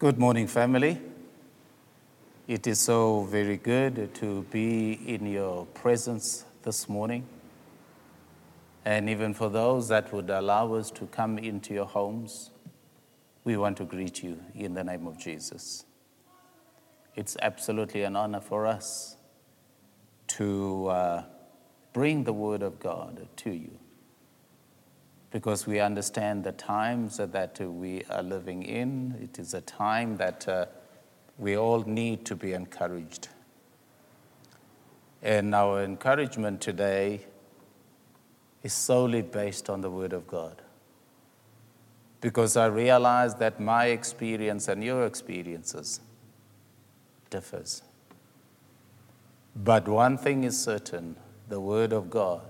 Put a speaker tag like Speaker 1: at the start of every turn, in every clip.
Speaker 1: Good morning, family. It is so very good to be in your presence this morning. And even for those that would allow us to come into your homes, we want to greet you in the name of Jesus. It's absolutely an honor for us to uh, bring the Word of God to you because we understand the times that we are living in. It is a time that uh, we all need to be encouraged. And our encouragement today is solely based on the Word of God. Because I realize that my experience and your experiences differs. But one thing is certain, the Word of God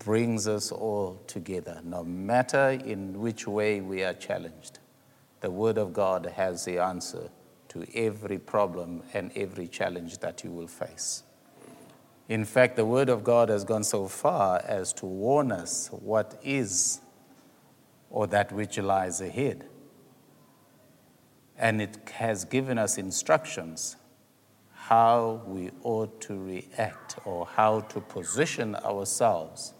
Speaker 1: brings us all together, no matter in which way we are challenged. The Word of God has the answer to every problem and every challenge that you will face. In fact, the Word of God has gone so far as to warn us what is or that which lies ahead. And it has given us instructions how we ought to react or how to position ourselves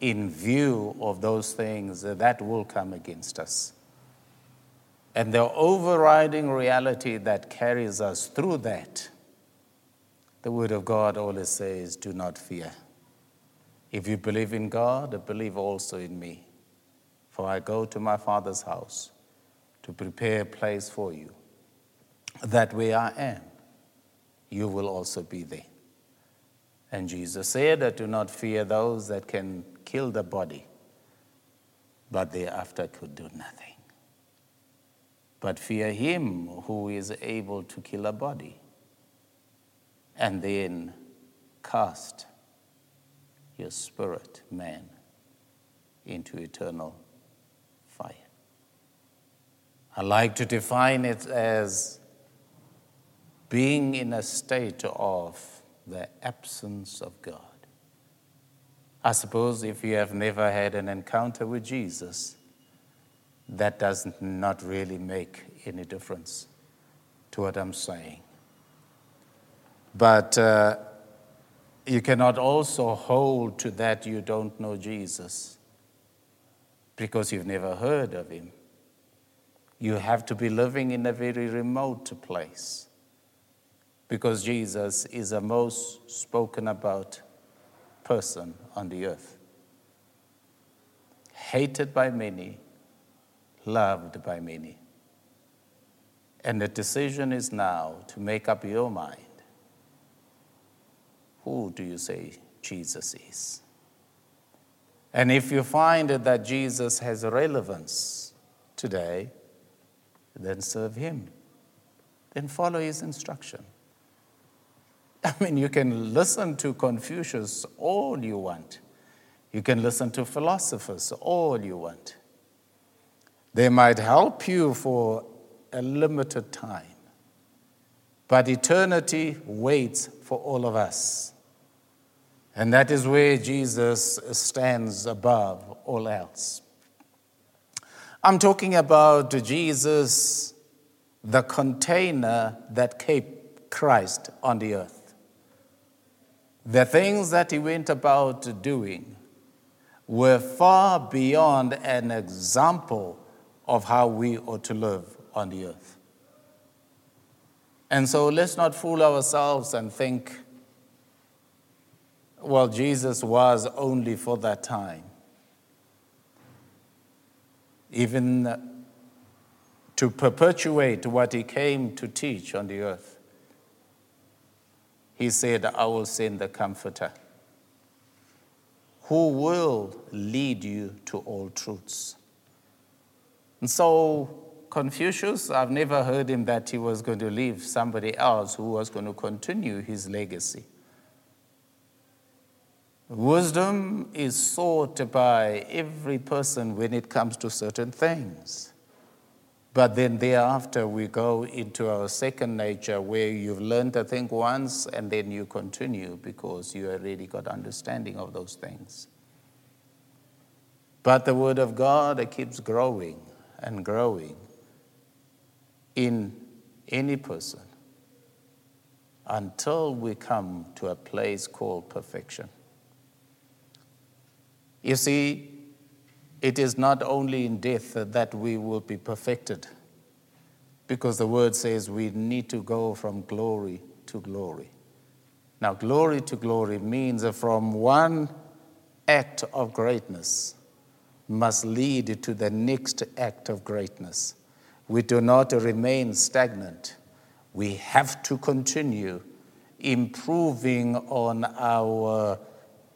Speaker 1: in view of those things that will come against us. And the overriding reality that carries us through that, the Word of God always says, Do not fear. If you believe in God, believe also in me. For I go to my Father's house to prepare a place for you, that where I am, you will also be there. And Jesus said, Do not fear those that can kill the body, but thereafter could do nothing. But fear him who is able to kill a body and then cast your spirit, man, into eternal fire. I like to define it as being in a state of the absence of God. I suppose if you have never had an encounter with Jesus, that does not really make any difference to what I'm saying. But uh, you cannot also hold to that you don't know Jesus because you've never heard of him. You have to be living in a very remote place because Jesus is the most spoken about person on the earth. Hated by many, loved by many. And the decision is now to make up your mind. Who do you say Jesus is? And if you find that Jesus has relevance today, then serve him. Then follow his instruction. I mean, you can listen to Confucius all you want. You can listen to philosophers all you want. They might help you for a limited time, but eternity waits for all of us. And that is where Jesus stands above all else. I'm talking about Jesus, the container that kept Christ on the earth. The things that he went about doing were far beyond an example of how we ought to live on the earth. And so let's not fool ourselves and think, well, Jesus was only for that time. Even to perpetuate what he came to teach on the earth he said, I will send the Comforter who will lead you to all truths. And so, Confucius, I've never heard him that he was going to leave somebody else who was going to continue his legacy. Wisdom is sought by every person when it comes to certain things. But then thereafter, we go into our second nature where you've learned to think once and then you continue because you already got understanding of those things. But the Word of God it keeps growing and growing in any person until we come to a place called perfection. You see, it is not only in death that we will be perfected, because the word says we need to go from glory to glory. Now, glory to glory means from one act of greatness must lead to the next act of greatness. We do not remain stagnant. We have to continue improving on our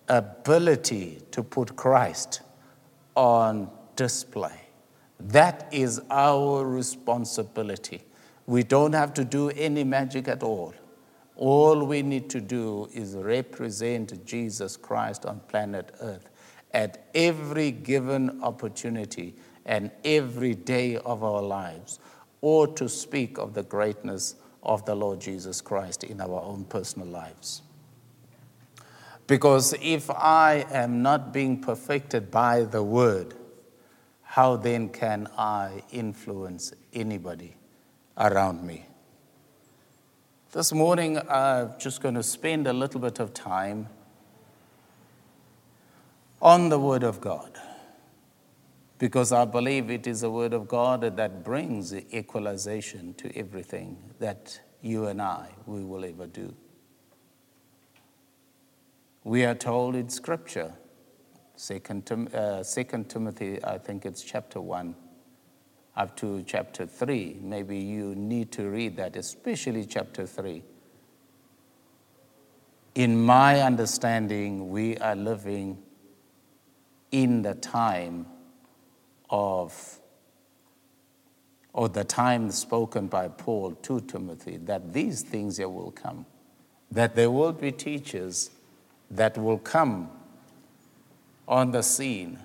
Speaker 1: ability to put Christ on display. That is our responsibility. We don't have to do any magic at all. All we need to do is represent Jesus Christ on planet Earth at every given opportunity and every day of our lives, or to speak of the greatness of the Lord Jesus Christ in our own personal lives. Because if I am not being perfected by the word, how then can I influence anybody around me? This morning, I'm just going to spend a little bit of time on the Word of God because I believe it is the Word of God that brings equalization to everything that you and I we will ever do. We are told in Scripture, Second, uh, Second Timothy, I think it's chapter 1 up to chapter 3. Maybe you need to read that, especially chapter 3. In my understanding, we are living in the time of, or the time spoken by Paul to Timothy, that these things will come, that there will be teachers that will come on the scene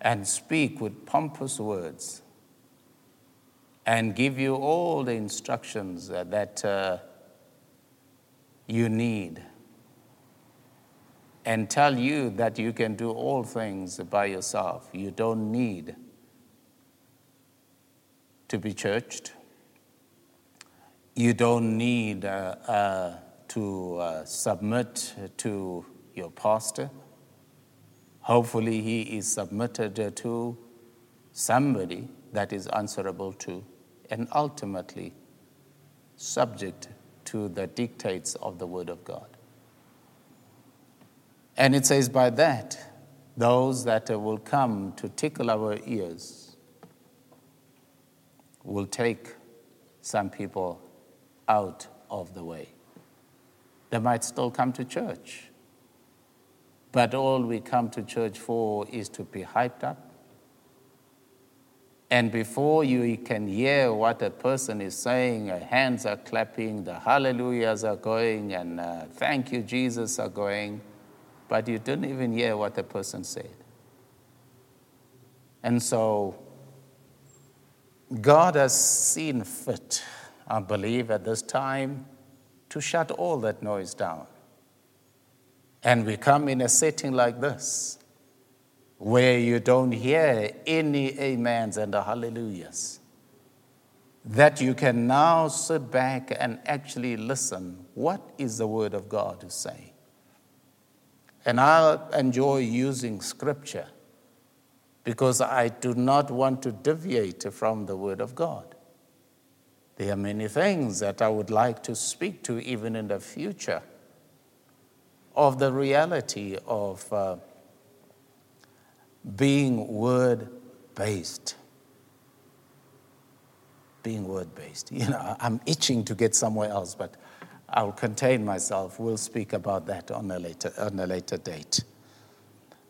Speaker 1: and speak with pompous words and give you all the instructions that uh, you need and tell you that you can do all things by yourself. You don't need to be churched. You don't need uh, uh, to uh, submit to your pastor. Hopefully, he is submitted to somebody that is answerable to, and ultimately subject to the dictates of the Word of God. And it says, by that, those that will come to tickle our ears will take some people out of the way. They might still come to church but all we come to church for is to be hyped up. And before you can hear what a person is saying, hands are clapping, the hallelujahs are going, and uh, thank you, Jesus, are going, but you didn't even hear what the person said. And so, God has seen fit, I believe, at this time to shut all that noise down. And we come in a setting like this, where you don't hear any amens and hallelujahs, that you can now sit back and actually listen. What is the Word of God saying? And I enjoy using Scripture because I do not want to deviate from the Word of God. There are many things that I would like to speak to even in the future of the reality of uh, being word based. Being word based. You know, I'm itching to get somewhere else, but I'll contain myself. We'll speak about that on a later, on a later date.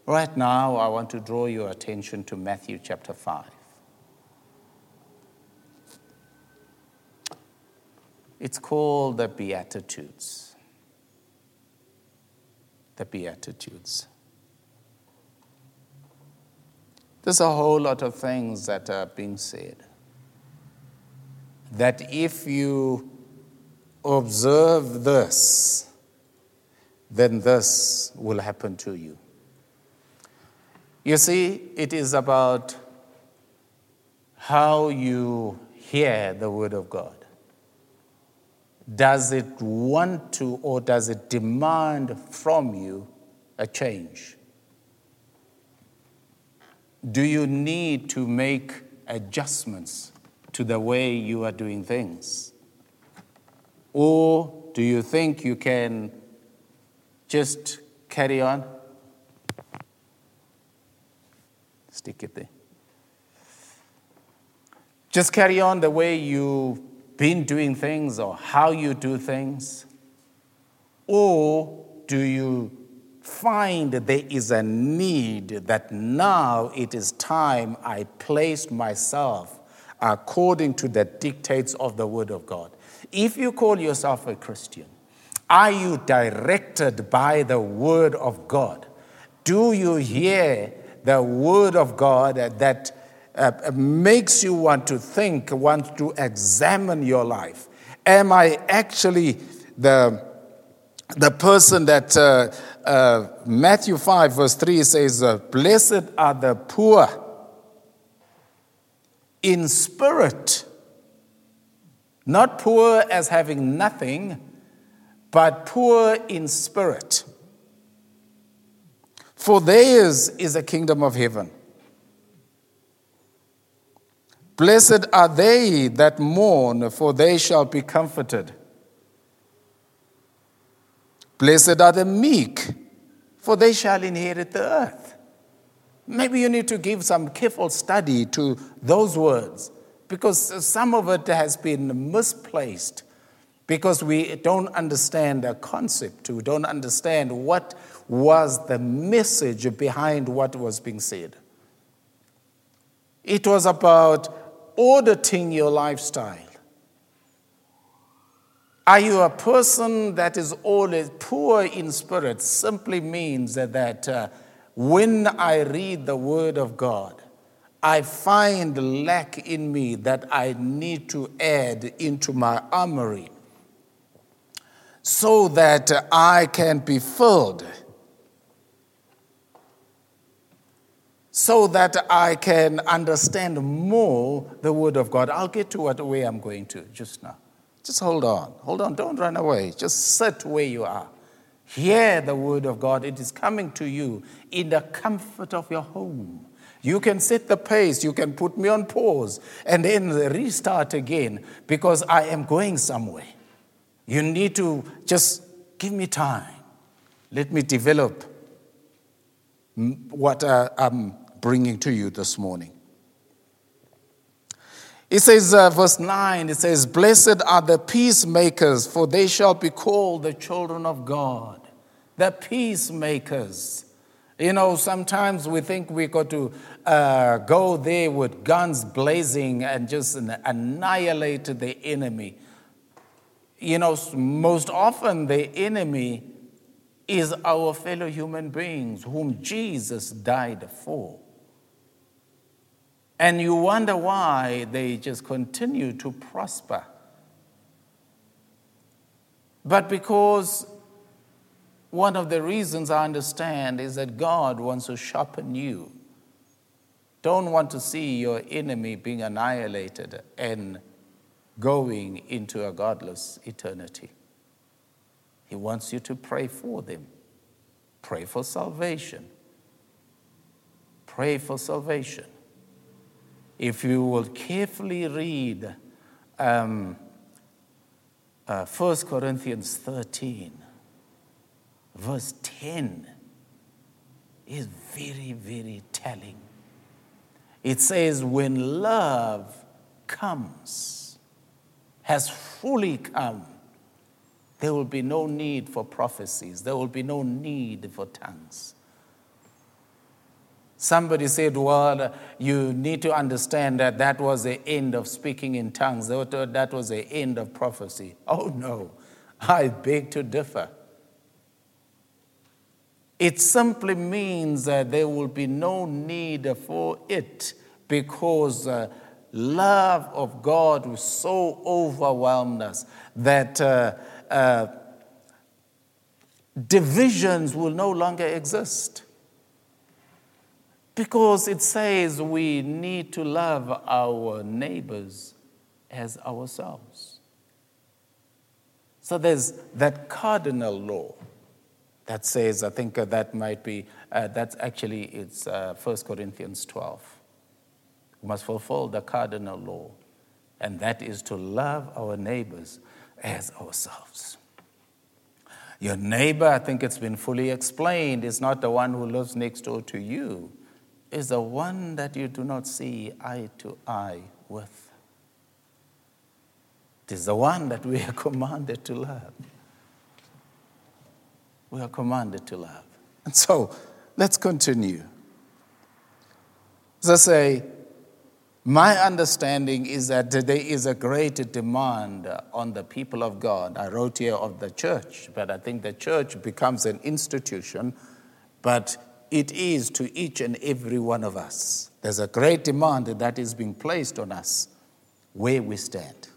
Speaker 1: Right now, I want to draw your attention to Matthew chapter 5. It's called the Beatitudes the Beatitudes. There's a whole lot of things that are being said. That if you observe this, then this will happen to you. You see, it is about how you hear the word of God? Does it want to or does it demand from you a change? Do you need to make adjustments to the way you are doing things? Or do you think you can just carry on? Stick it there. Just carry on the way you've been doing things or how you do things? Or do you find there is a need that now it is time I placed myself according to the dictates of the Word of God. If you call yourself a Christian, are you directed by the Word of God? Do you hear the Word of God that uh, makes you want to think, want to examine your life? Am I actually the, the person that uh, uh, Matthew 5, verse 3 says, uh, Blessed are the poor in spirit. Not poor as having nothing, but poor in spirit. For theirs is the kingdom of heaven. Blessed are they that mourn, for they shall be comforted. Blessed are the meek, for they shall inherit the earth. Maybe you need to give some careful study to those words because some of it has been misplaced because we don't understand the concept, we don't understand what was the message behind what was being said. It was about auditing your lifestyle. Are you a person that is always poor in spirit? Simply means that, that uh, when I read the Word of God, I find lack in me that I need to add into my armory so that I can be filled, so that I can understand more the Word of God. I'll get to what way I'm going to just now. Just hold on. Hold on. Don't run away. Just sit where you are. Hear the word of God. It is coming to you in the comfort of your home. You can set the pace. You can put me on pause and then restart again because I am going somewhere. You need to just give me time. Let me develop what uh, I'm bringing to you this morning. It says, uh, verse 9, it says, Blessed are the peacemakers, for they shall be called the children of God. The peacemakers. You know, sometimes we think we got to uh, go there with guns blazing and just annihilate the enemy. You know, most often the enemy is our fellow human beings whom Jesus died for. And you wonder why they just continue to prosper. But because one of the reasons I understand is that God wants to sharpen you. Don't want to see your enemy being annihilated and going into a godless eternity. He wants you to pray for them. Pray for salvation. Pray for salvation if you will carefully read um, uh, 1 Corinthians 13, verse 10, is very, very telling. It says, When love comes, has fully come, there will be no need for prophecies, there will be no need for tongues. Somebody said, Well, you need to understand that that was the end of speaking in tongues, that was the end of prophecy. Oh, no, I beg to differ. It simply means that there will be no need for it because uh, love of God will so overwhelmed us that uh, uh, divisions will no longer exist. Because it says we need to love our neighbors as ourselves. So there's that cardinal law that says, I think uh, that might be, uh, that's actually, it's uh, 1 Corinthians 12. We must fulfill the cardinal law, and that is to love our neighbors as ourselves. Your neighbor, I think it's been fully explained, is not the one who lives next door to you, is the one that you do not see eye to eye with. It is the one that we are commanded to love. We are commanded to love. And so, let's continue. As I say, my understanding is that there is a great demand on the people of God. I wrote here of the church, but I think the church becomes an institution, but it is to each and every one of us. There's a great demand that is being placed on us where we stand.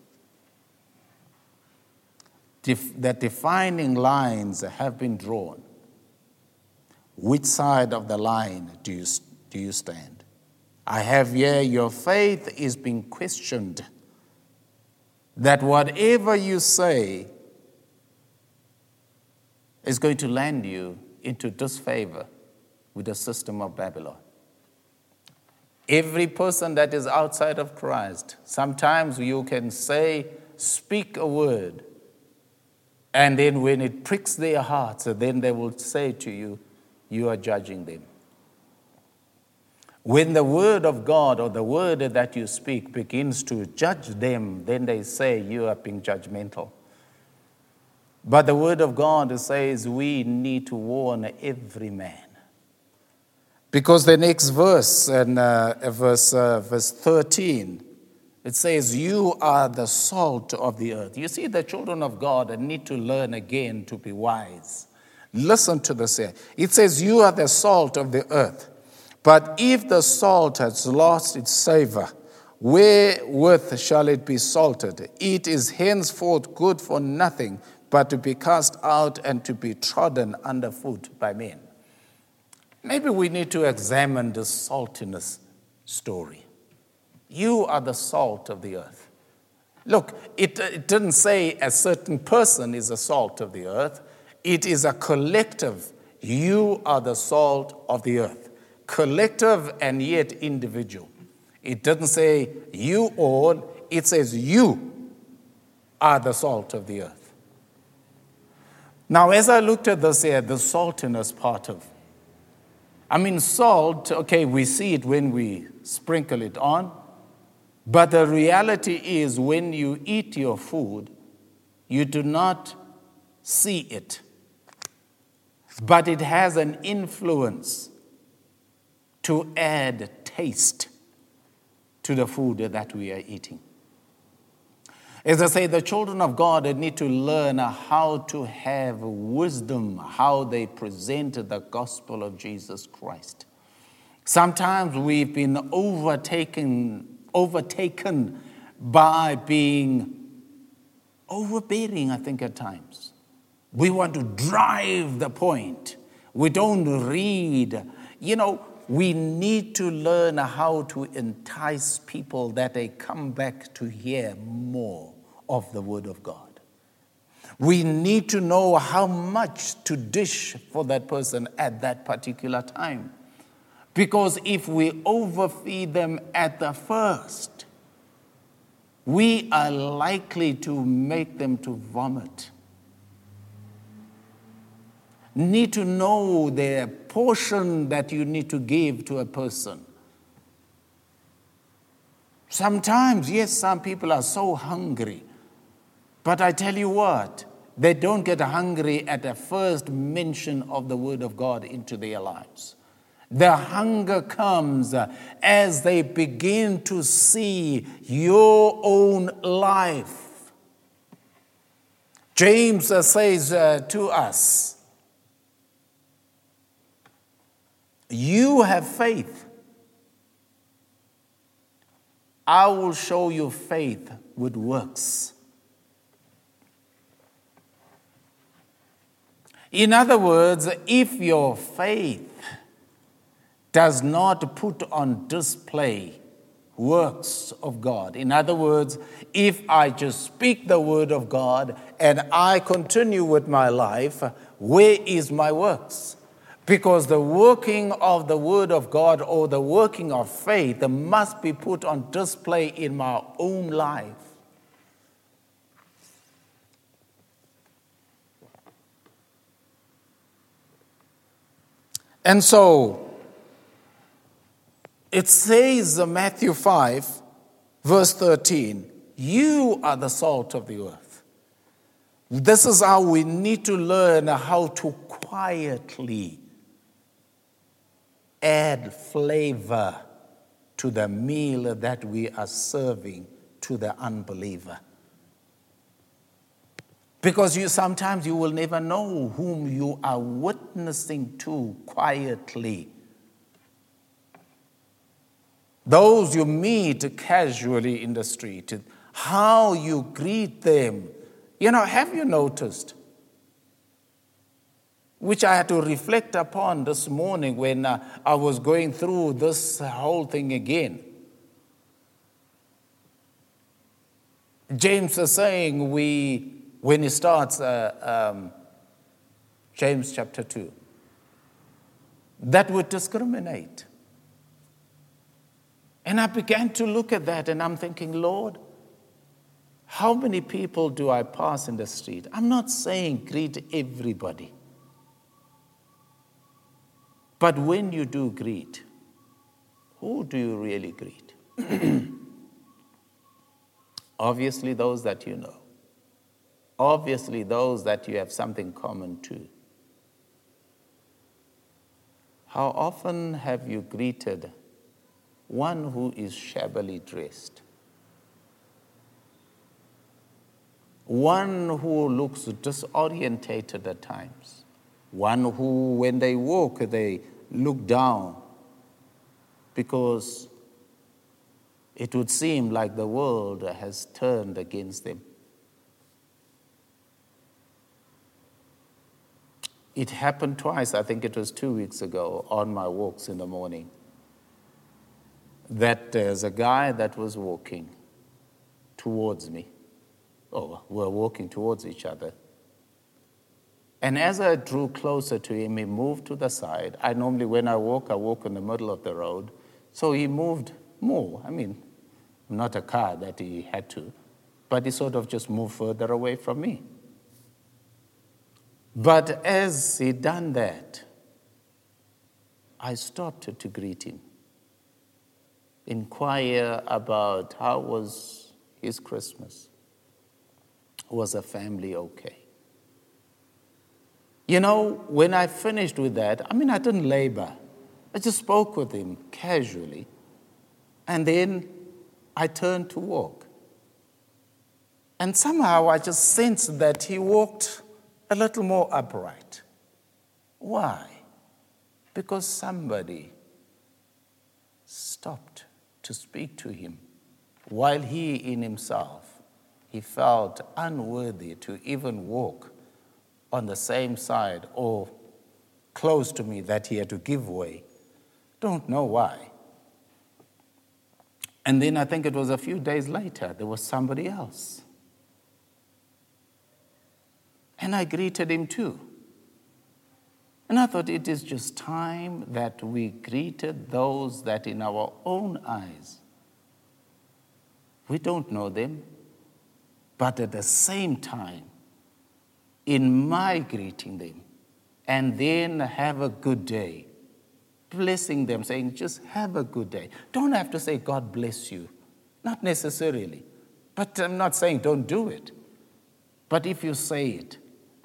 Speaker 1: That defining lines have been drawn. Which side of the line do you, do you stand? I have here your faith is being questioned. That whatever you say is going to land you into disfavor with the system of Babylon. Every person that is outside of Christ, sometimes you can say, speak a word, and then when it pricks their hearts, then they will say to you, You are judging them. When the word of God or the word that you speak begins to judge them, then they say you are being judgmental. But the word of God says we need to warn every man. Because the next verse, and uh, verse, uh, verse 13, it says, You are the salt of the earth. You see, the children of God need to learn again to be wise. Listen to this here. It says, You are the salt of the earth. But if the salt has lost its savor, wherewith shall it be salted? It is henceforth good for nothing but to be cast out and to be trodden underfoot by men. Maybe we need to examine the saltiness story. You are the salt of the earth. Look, it, uh, it didn't say a certain person is the salt of the earth, it is a collective. You are the salt of the earth. Collective and yet individual. It doesn't say you all, it says you are the salt of the earth. Now, as I looked at this here, the saltiness part of I mean, salt, okay, we see it when we sprinkle it on, but the reality is, when you eat your food, you do not see it. But it has an influence to add taste to the food that we are eating. As I say, the children of God need to learn how to have wisdom, how they present the gospel of Jesus Christ. Sometimes we've been overtaken overtaken by being overbearing, I think, at times. We want to drive the point. We don't read. You know, we need to learn how to entice people that they come back to hear more of the Word of God. We need to know how much to dish for that person at that particular time. Because if we overfeed them at the first, we are likely to make them to vomit. Need to know the portion that you need to give to a person. Sometimes, yes, some people are so hungry. But I tell you what, they don't get hungry at the first mention of the Word of God into their lives. The hunger comes as they begin to see your own life. James says uh, to us, You have faith. I will show you faith with works. In other words, if your faith does not put on display works of God. In other words, if I just speak the word of God and I continue with my life, where is my works? Because the working of the word of God or the working of faith must be put on display in my own life. And so it says, in Matthew 5, verse 13, you are the salt of the earth. This is how we need to learn how to quietly add flavor to the meal that we are serving to the unbeliever. Because you sometimes you will never know whom you are witnessing to quietly. Those you meet casually in the street, how you greet them. You know, have you noticed? Which I had to reflect upon this morning when uh, I was going through this whole thing again. James is saying we when he starts uh, um, James chapter 2, that would discriminate. And I began to look at that and I'm thinking, Lord, how many people do I pass in the street? I'm not saying greet everybody. But when you do greet, who do you really greet? Obviously, those that you know obviously those that you have something common to. How often have you greeted one who is shabbily dressed? One who looks disorientated at times. One who, when they walk, they look down because it would seem like the world has turned against them. It happened twice, I think it was two weeks ago, on my walks in the morning, that there's a guy that was walking towards me. Oh, we're walking towards each other. And as I drew closer to him, he moved to the side. I normally, when I walk, I walk in the middle of the road. So he moved more. I mean, not a car that he had to, but he sort of just moved further away from me. But as he done that, I stopped to greet him, inquire about how was his Christmas. Was the family okay? You know, when I finished with that, I mean, I didn't labor. I just spoke with him casually. And then I turned to walk. And somehow I just sensed that he walked a little more upright. Why? Because somebody stopped to speak to him while he in himself he felt unworthy to even walk on the same side or close to me that he had to give way. Don't know why. And then I think it was a few days later, there was somebody else and I greeted him too. And I thought it is just time that we greeted those that in our own eyes we don't know them, but at the same time, in my greeting them, and then have a good day, blessing them, saying, just have a good day. Don't have to say, God bless you. Not necessarily. But I'm not saying don't do it. But if you say it,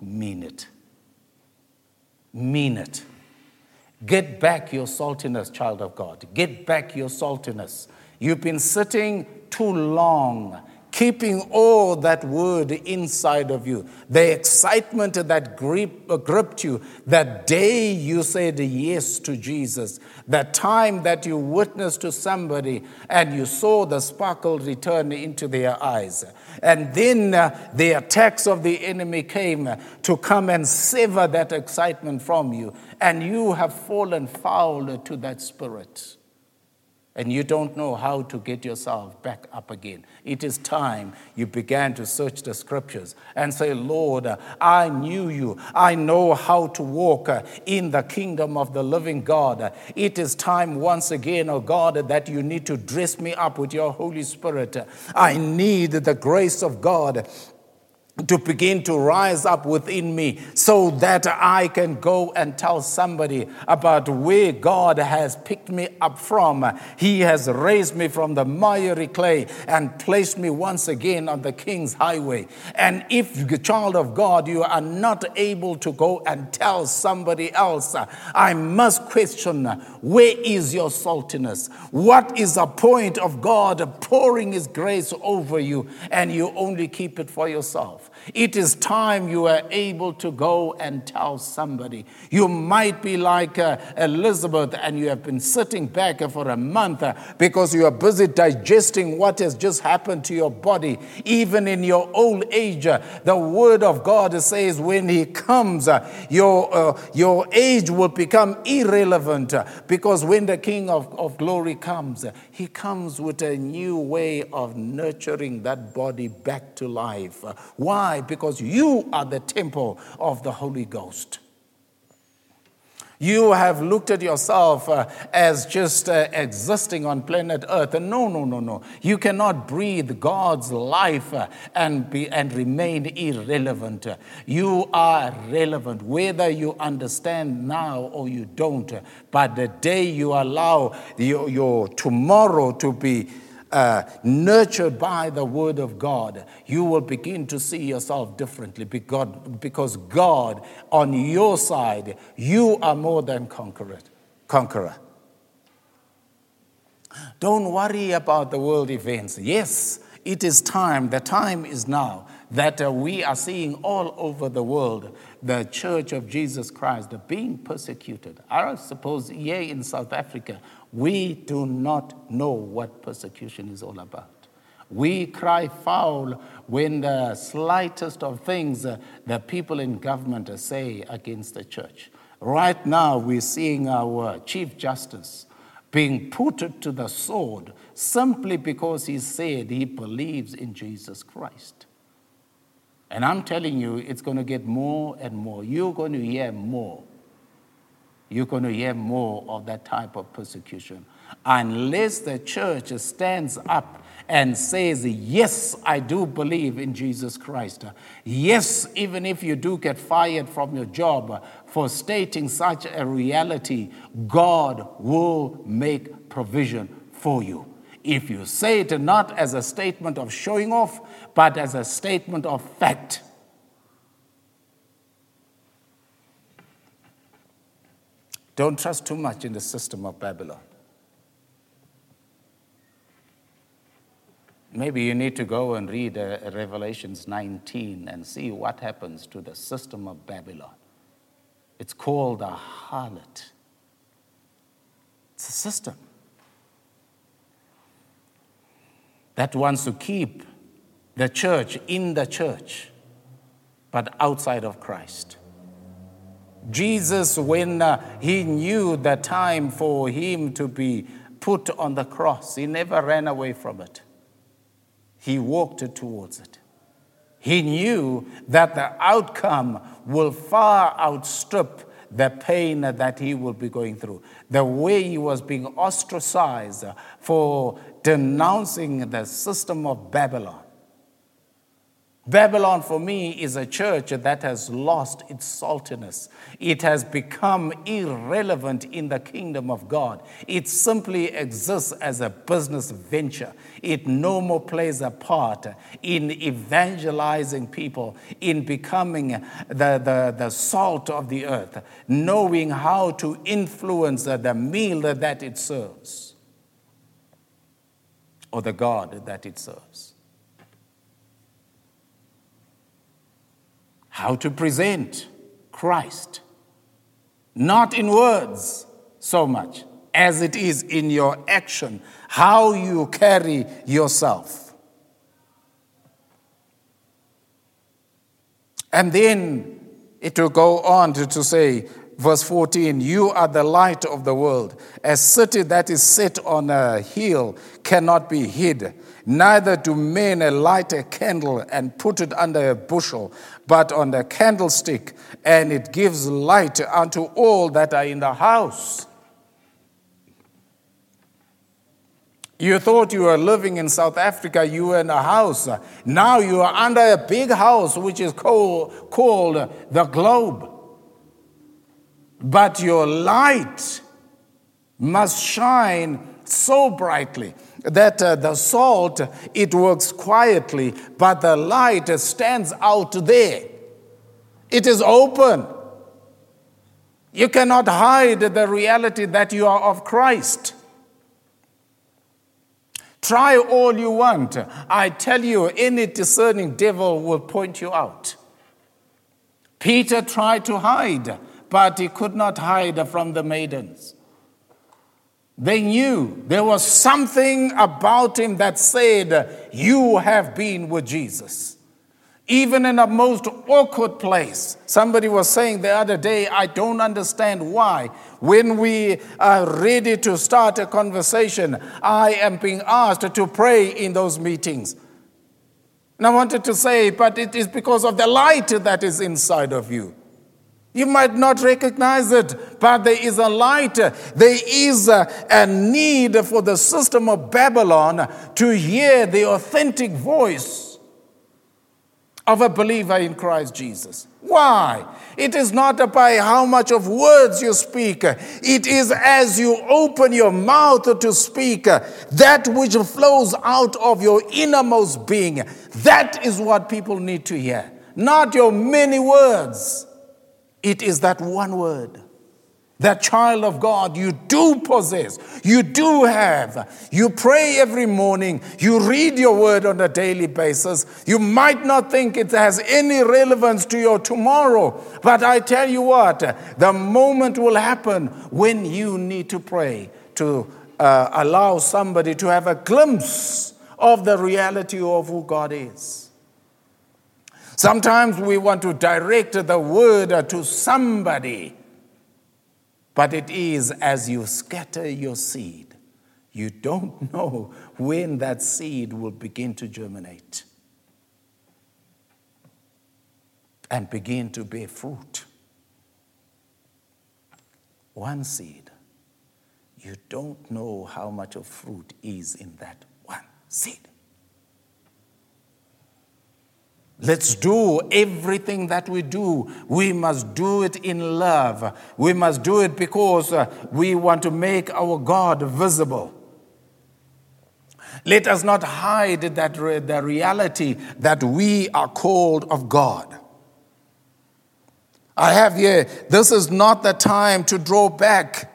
Speaker 1: mean it. Mean it. Get back your saltiness, child of God. Get back your saltiness. You've been sitting too long keeping all that word inside of you. The excitement that uh, gripped you, that day you said yes to Jesus, that time that you witnessed to somebody and you saw the sparkle return into their eyes. And then uh, the attacks of the enemy came to come and sever that excitement from you, and you have fallen foul to that spirit. And you don't know how to get yourself back up again. It is time you began to search the scriptures and say, Lord, I knew you. I know how to walk in the kingdom of the living God. It is time once again, oh God, that you need to dress me up with your Holy Spirit. I need the grace of God to begin to rise up within me so that I can go and tell somebody about where God has picked me up from. He has raised me from the miry clay and placed me once again on the king's highway. And if, the child of God, you are not able to go and tell somebody else, I must question where is your saltiness? What is the point of God pouring His grace over you and you only keep it for yourself? It is time you are able to go and tell somebody. You might be like uh, Elizabeth and you have been sitting back for a month uh, because you are busy digesting what has just happened to your body. Even in your old age, uh, the word of God says when he comes, uh, your, uh, your age will become irrelevant uh, because when the King of, of glory comes, he comes with a new way of nurturing that body back to life. Why? Why? Because you are the temple of the Holy Ghost. You have looked at yourself uh, as just uh, existing on planet Earth. And no, no, no, no. You cannot breathe God's life uh, and, be, and remain irrelevant. You are relevant, whether you understand now or you don't. But the day you allow your, your tomorrow to be uh, nurtured by the Word of God, you will begin to see yourself differently because, God, on your side, you are more than conqueror. conqueror. Don't worry about the world events. Yes, it is time, the time is now that uh, we are seeing all over the world the Church of Jesus Christ being persecuted. I suppose here in South Africa, we do not know what persecution is all about. We cry foul when the slightest of things uh, the people in government say against the church. Right now, we're seeing our Chief Justice being put to the sword simply because he said he believes in Jesus Christ. And I'm telling you, it's going to get more and more. You're going to hear more. You're going to hear more of that type of persecution. Unless the church stands up and says, Yes, I do believe in Jesus Christ. Yes, even if you do get fired from your job for stating such a reality, God will make provision for you. If you say it not as a statement of showing off, but as a statement of fact. Don't trust too much in the system of Babylon. Maybe you need to go and read uh, Revelations 19 and see what happens to the system of Babylon. It's called a harlot. It's a system that wants to keep the church in the church, but outside of Christ. Jesus, when uh, he knew the time for him to be put on the cross, he never ran away from it. He walked towards it. He knew that the outcome will far outstrip the pain that he will be going through. The way he was being ostracized for denouncing the system of Babylon. Babylon for me is a church that has lost its saltiness. It has become irrelevant in the kingdom of God. It simply exists as a business venture. It no more plays a part in evangelizing people, in becoming the, the, the salt of the earth, knowing how to influence the meal that it serves or the God that it serves. How to present Christ, not in words so much as it is in your action, how you carry yourself. And then it will go on to, to say, verse 14, you are the light of the world. A city that is set on a hill cannot be hid. Neither do men light a candle and put it under a bushel, but on a candlestick, and it gives light unto all that are in the house. You thought you were living in South Africa, you were in a house. Now you are under a big house which is called, called the globe. But your light must shine so brightly that uh, the salt it works quietly but the light stands out there it is open you cannot hide the reality that you are of Christ Try all you want. I tell you, any discerning devil will point you out. Peter tried to hide, but he could not hide from the maidens. They knew there was something about him that said, You have been with Jesus even in a most awkward place. Somebody was saying the other day, I don't understand why. When we are ready to start a conversation, I am being asked to pray in those meetings. And I wanted to say, but it is because of the light that is inside of you. You might not recognize it, but there is a light. There is a, need for the system of Babylon to hear the authentic voice of a believer in Christ Jesus. Why? It is not by how much of words you speak. It is as you open your mouth to speak that which flows out of your innermost being. That is what people need to hear. Not your many words. It is that one word that child of God you do possess, you do have. You pray every morning, you read your word on a daily basis. You might not think it has any relevance to your tomorrow, but I tell you what, the moment will happen when you need to pray to uh, allow somebody to have a glimpse of the reality of who God is. Sometimes we want to direct the word to somebody but it is as you scatter your seed, you don't know when that seed will begin to germinate and begin to bear fruit. One seed, you don't know how much of fruit is in that one seed. Let's do everything that we do. We must do it in love. We must do it because uh, we want to make our God visible. Let us not hide that re- the reality that we are called of God. I have here, this is not the time to draw back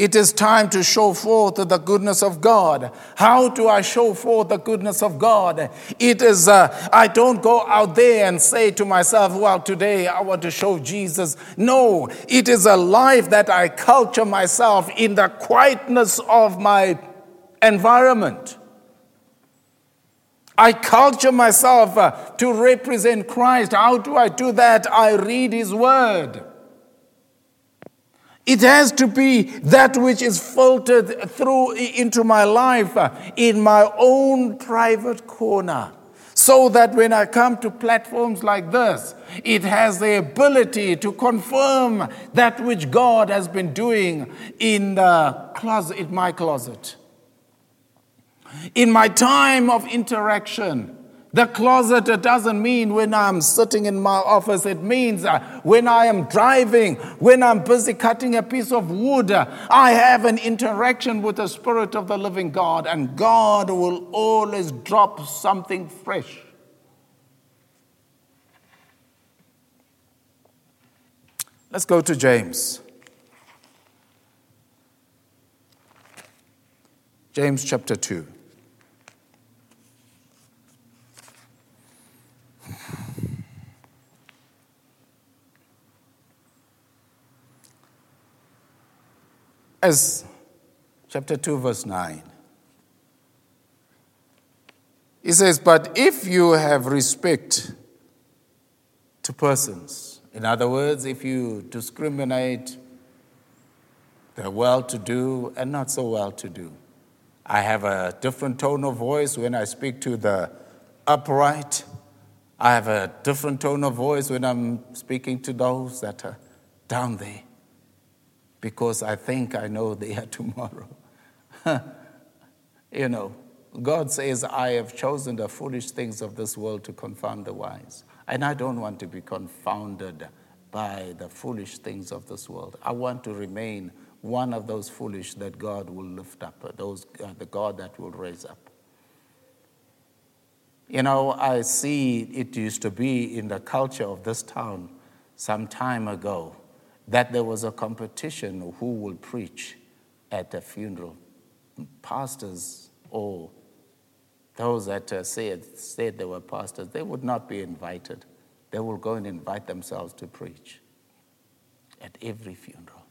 Speaker 1: it is time to show forth the goodness of God. How do I show forth the goodness of God? It is, uh, I don't go out there and say to myself, well, today I want to show Jesus. No, it is a life that I culture myself in the quietness of my environment. I culture myself uh, to represent Christ. How do I do that? I read His Word. It has to be that which is filtered through into my life uh, in my own private corner. So that when I come to platforms like this, it has the ability to confirm that which God has been doing in the closet, in my closet. In my time of interaction, the closet it doesn't mean when I'm sitting in my office. It means uh, when I am driving, when I'm busy cutting a piece of wood, uh, I have an interaction with the Spirit of the living God, and God will always drop something fresh. Let's go to James. James chapter 2. As chapter 2, verse 9. He says, But if you have respect to persons, in other words, if you discriminate the well to do and not so well to do. I have a different tone of voice when I speak to the upright. I have a different tone of voice when I'm speaking to those that are down there because I think I know they are tomorrow. you know, God says, I have chosen the foolish things of this world to confound the wise. And I don't want to be confounded by the foolish things of this world. I want to remain one of those foolish that God will lift up, those, uh, the God that will raise up. You know, I see it used to be in the culture of this town some time ago that there was a competition who will preach at a funeral. Pastors or those that uh, said, said they were pastors, they would not be invited. They will go and invite themselves to preach at every funeral.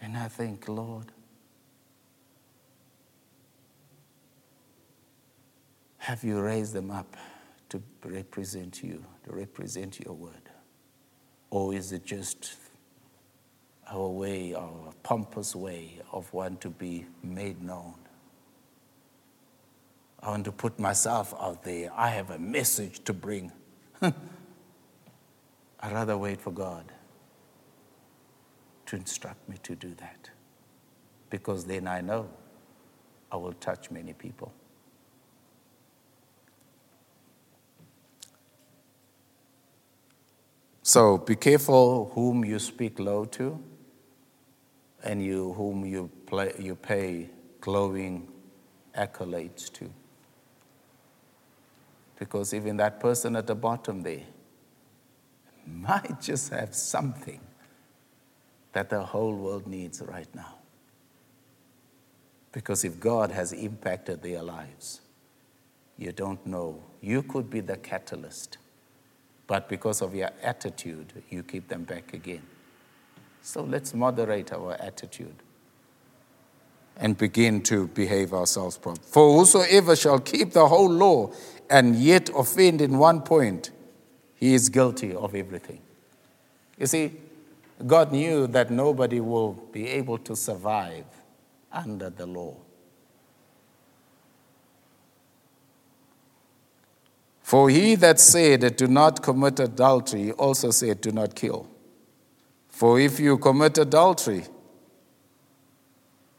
Speaker 1: And I think, Lord, have you raised them up to represent you, to represent your word? Or is it just our way, our pompous way of wanting to be made known? I want to put myself out there. I have a message to bring. I'd rather wait for God to instruct me to do that because then I know I will touch many people. So be careful whom you speak low to and you whom you, play, you pay glowing accolades to. Because even that person at the bottom there might just have something that the whole world needs right now. Because if God has impacted their lives, you don't know. You could be the catalyst but because of your attitude, you keep them back again. So let's moderate our attitude and begin to behave ourselves properly. For whosoever shall keep the whole law and yet offend in one point, he is guilty of everything. You see, God knew that nobody will be able to survive under the law. For he that said, Do not commit adultery, also said, Do not kill. For if you commit adultery,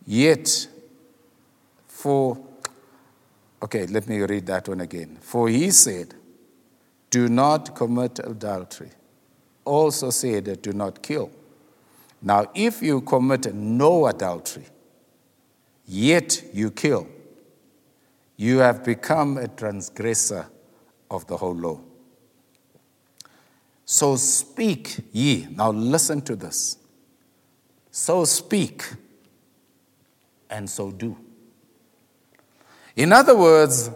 Speaker 1: yet for, okay, let me read that one again. For he said, Do not commit adultery, also said, Do not kill. Now, if you commit no adultery, yet you kill, you have become a transgressor of the whole law. So speak ye. Now listen to this. So speak and so do. In other words,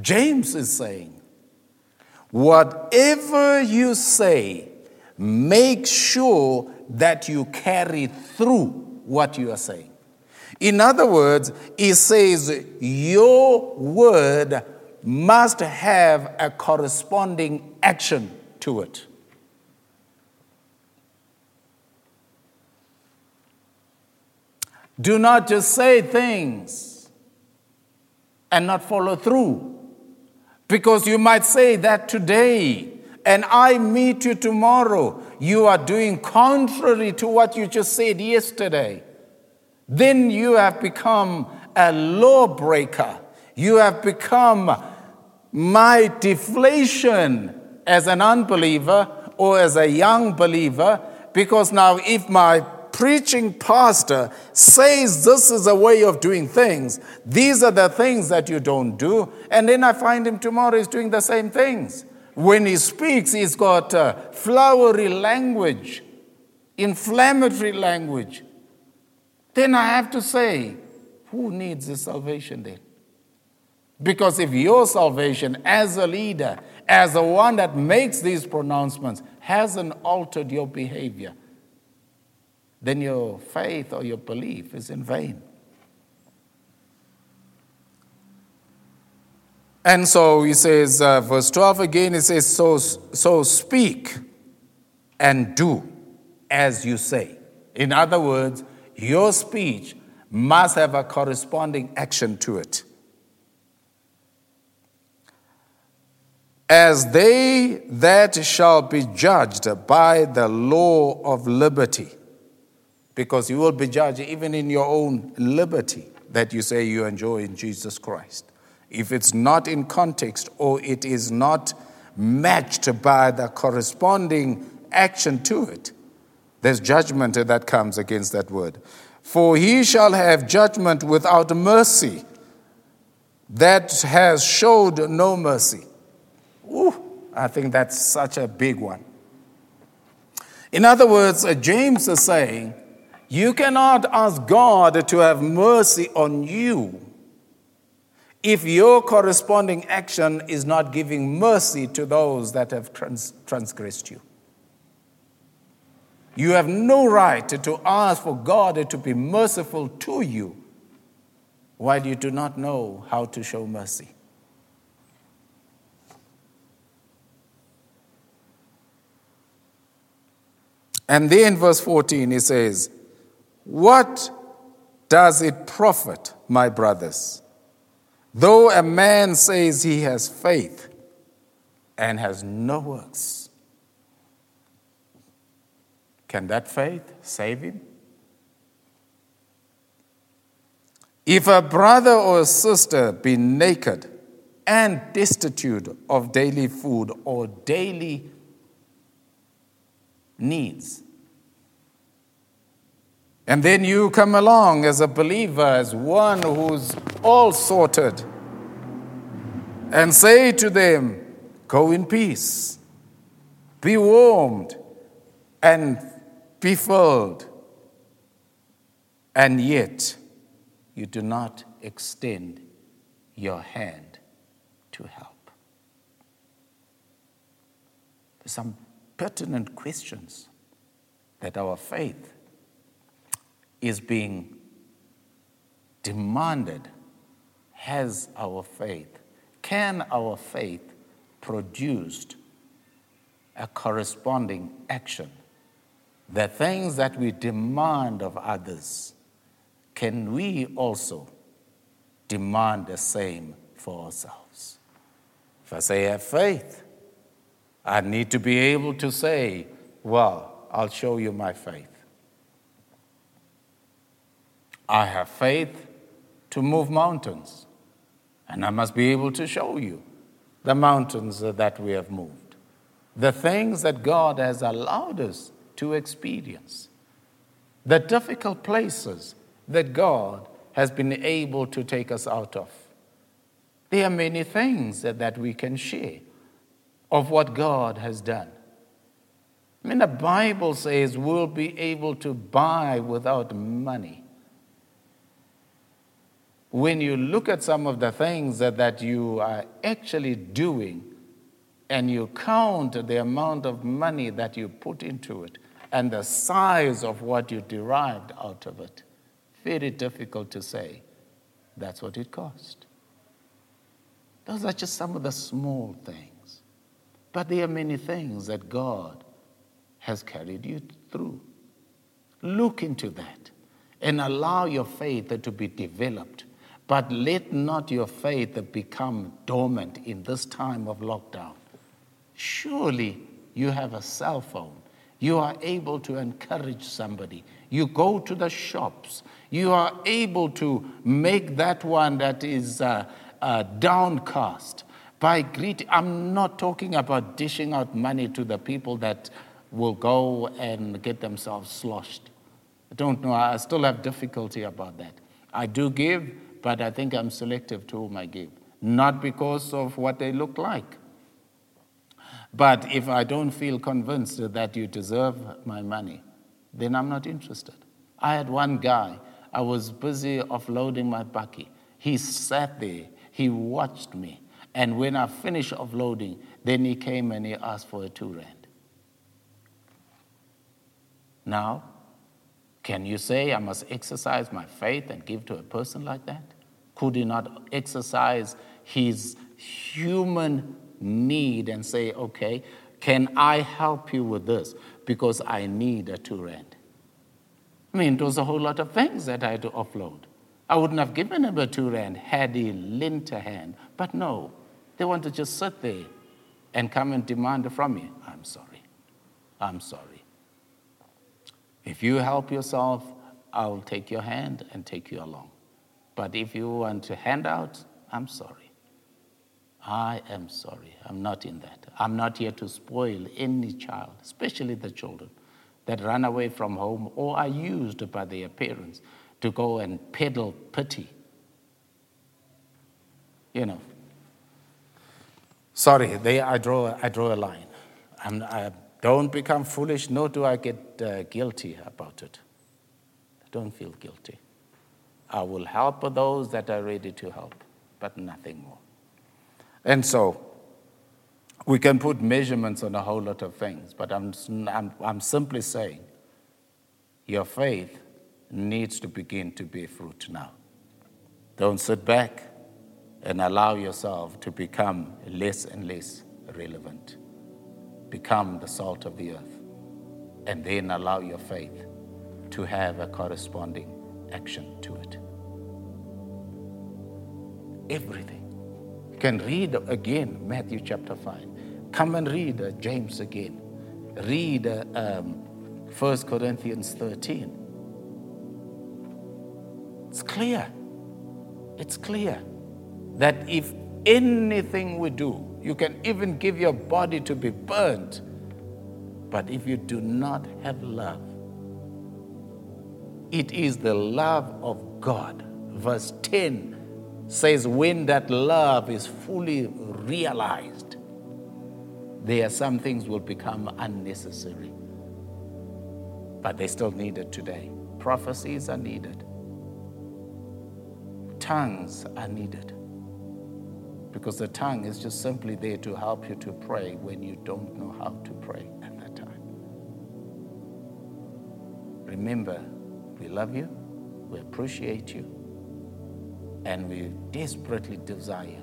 Speaker 1: James is saying, whatever you say, make sure that you carry through what you are saying. In other words, he says, Your word must have a corresponding action to it. Do not just say things and not follow through. Because you might say that today, and I meet you tomorrow. You are doing contrary to what you just said yesterday. Then you have become a lawbreaker. You have become my deflation as an unbeliever or as a young believer, because now if my preaching pastor says this is a way of doing things, these are the things that you don't do, and then I find him tomorrow is doing the same things. When he speaks, he's got uh, flowery language, inflammatory language. Then I have to say, who needs the salvation then? Because if your salvation as a leader, as the one that makes these pronouncements, hasn't altered your behavior, then your faith or your belief is in vain. And so he says, uh, verse 12 again, he says, so, so speak and do as you say. In other words, your speech must have a corresponding action to it. As they that shall be judged by the law of liberty, because you will be judged even in your own liberty that you say you enjoy in Jesus Christ. If it's not in context or it is not matched by the corresponding action to it, there's judgment that comes against that word. For he shall have judgment without mercy that has showed no mercy. I think that's such a big one. In other words, uh, James is saying, you cannot ask God to have mercy on you if your corresponding action is not giving mercy to those that have trans- transgressed you. You have no right to ask for God to be merciful to you while you do not know how to show mercy. And then, verse 14, he says, What does it profit, my brothers? Though a man says he has faith and has no works, can that faith save him? If a brother or a sister be naked and destitute of daily food or daily needs, and then you come along as a believer, as one who's all sorted, and say to them, Go in peace, be warmed, and be filled. And yet, you do not extend your hand to help. There's some pertinent questions that our faith is being demanded. Has our faith, can our faith produce a corresponding action? The things that we demand of others, can we also demand the same for ourselves? If I say have faith, I need to be able to say, Well, I'll show you my faith. I have faith to move mountains, and I must be able to show you the mountains that we have moved, the things that God has allowed us to experience, the difficult places that God has been able to take us out of. There are many things that, that we can share of what God has done. I mean, the Bible says we'll be able to buy without money when you look at some of the things that, that you are actually doing and you count the amount of money that you put into it and the size of what you derived out of it, very difficult to say that's what it cost. Those are just some of the small things. But there are many things that God has carried you through. Look into that and allow your faith to be developed but let not your faith become dormant in this time of lockdown. Surely you have a cell phone. You are able to encourage somebody. You go to the shops. You are able to make that one that is uh, uh, downcast by greeting. I'm not talking about dishing out money to the people that will go and get themselves sloshed. I don't know. I still have difficulty about that. I do give, but I think I'm selective to whom I give, not because of what they look like. But if I don't feel convinced that you deserve my money, then I'm not interested. I had one guy, I was busy offloading my bakkie. He sat there, he watched me. And when I finished offloading, then he came and he asked for a two rand. Now, can you say I must exercise my faith and give to a person like that? Could he not exercise his human need and say, okay, can I help you with this? Because I need a two rand. I mean, it was a whole lot of things that I had to offload. I wouldn't have given him a two rand had he lent a hand. But no, they want to just sit there and come and demand from me. I'm sorry. I'm sorry. If you help yourself, I'll take your hand and take you along. But if you want to hand out, I'm sorry. I am sorry. I'm not in that. I'm not here to spoil any child, especially the children that run away from home or are used by their parents to go and peddle pity. You know. Sorry, they, I, draw, I draw a line. I'm, I don't become foolish, nor do I get uh, guilty about it. I don't feel guilty. I will help those that are ready to help, but nothing more. And so, we can put measurements on a whole lot of things, but I'm, I'm, I'm simply saying your faith needs to begin to bear fruit now. Don't sit back and allow yourself to become less and less relevant. Become the salt of the earth, and then allow your faith to have a corresponding action to it. Everything. You can read again Matthew chapter 5. Come and read uh, James again. Read uh, um, 1 Corinthians 13. It's clear. It's clear that if anything we do, you can even give your body to be burnt, but if you do not have love, it is the love of God. Verse 10 says, When that love is fully realized, there are some things will become unnecessary. But they still needed today. Prophecies are needed. Tongues are needed. Because the tongue is just simply there to help you to pray when you don't know how to pray at that time. Remember, we love you, we appreciate you, and we desperately desire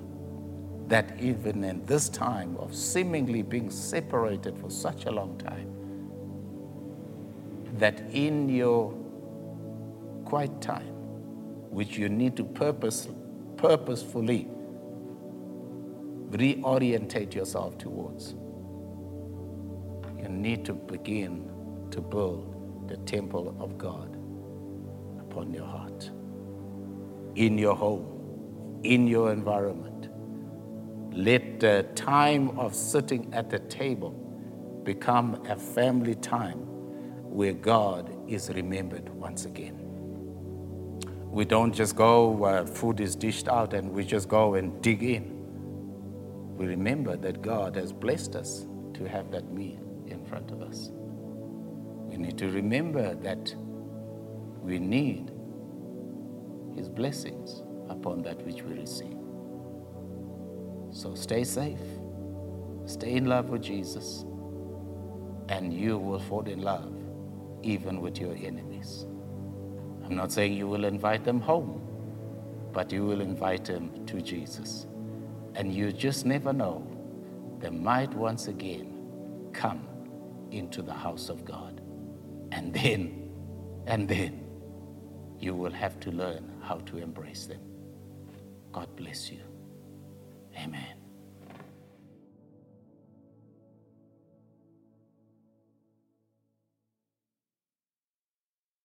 Speaker 1: that even in this time of seemingly being separated for such a long time, that in your quiet time, which you need to purpose, purposefully reorientate yourself towards, you need to begin to build the temple of God upon your heart, in your home, in your environment let the time of sitting at the table become a family time where God is remembered once again. We don't just go, uh, food is dished out, and we just go and dig in. We remember that God has blessed us to have that meal in front of us. We need to remember that we need His blessings upon that which we receive. So stay safe, stay in love with Jesus, and you will fall in love even with your enemies. I'm not saying you will invite them home, but you will invite them to Jesus. And you just never know, they might once again come into the house of God. And then, and then, you will have to learn how to embrace them. God bless you. Amen.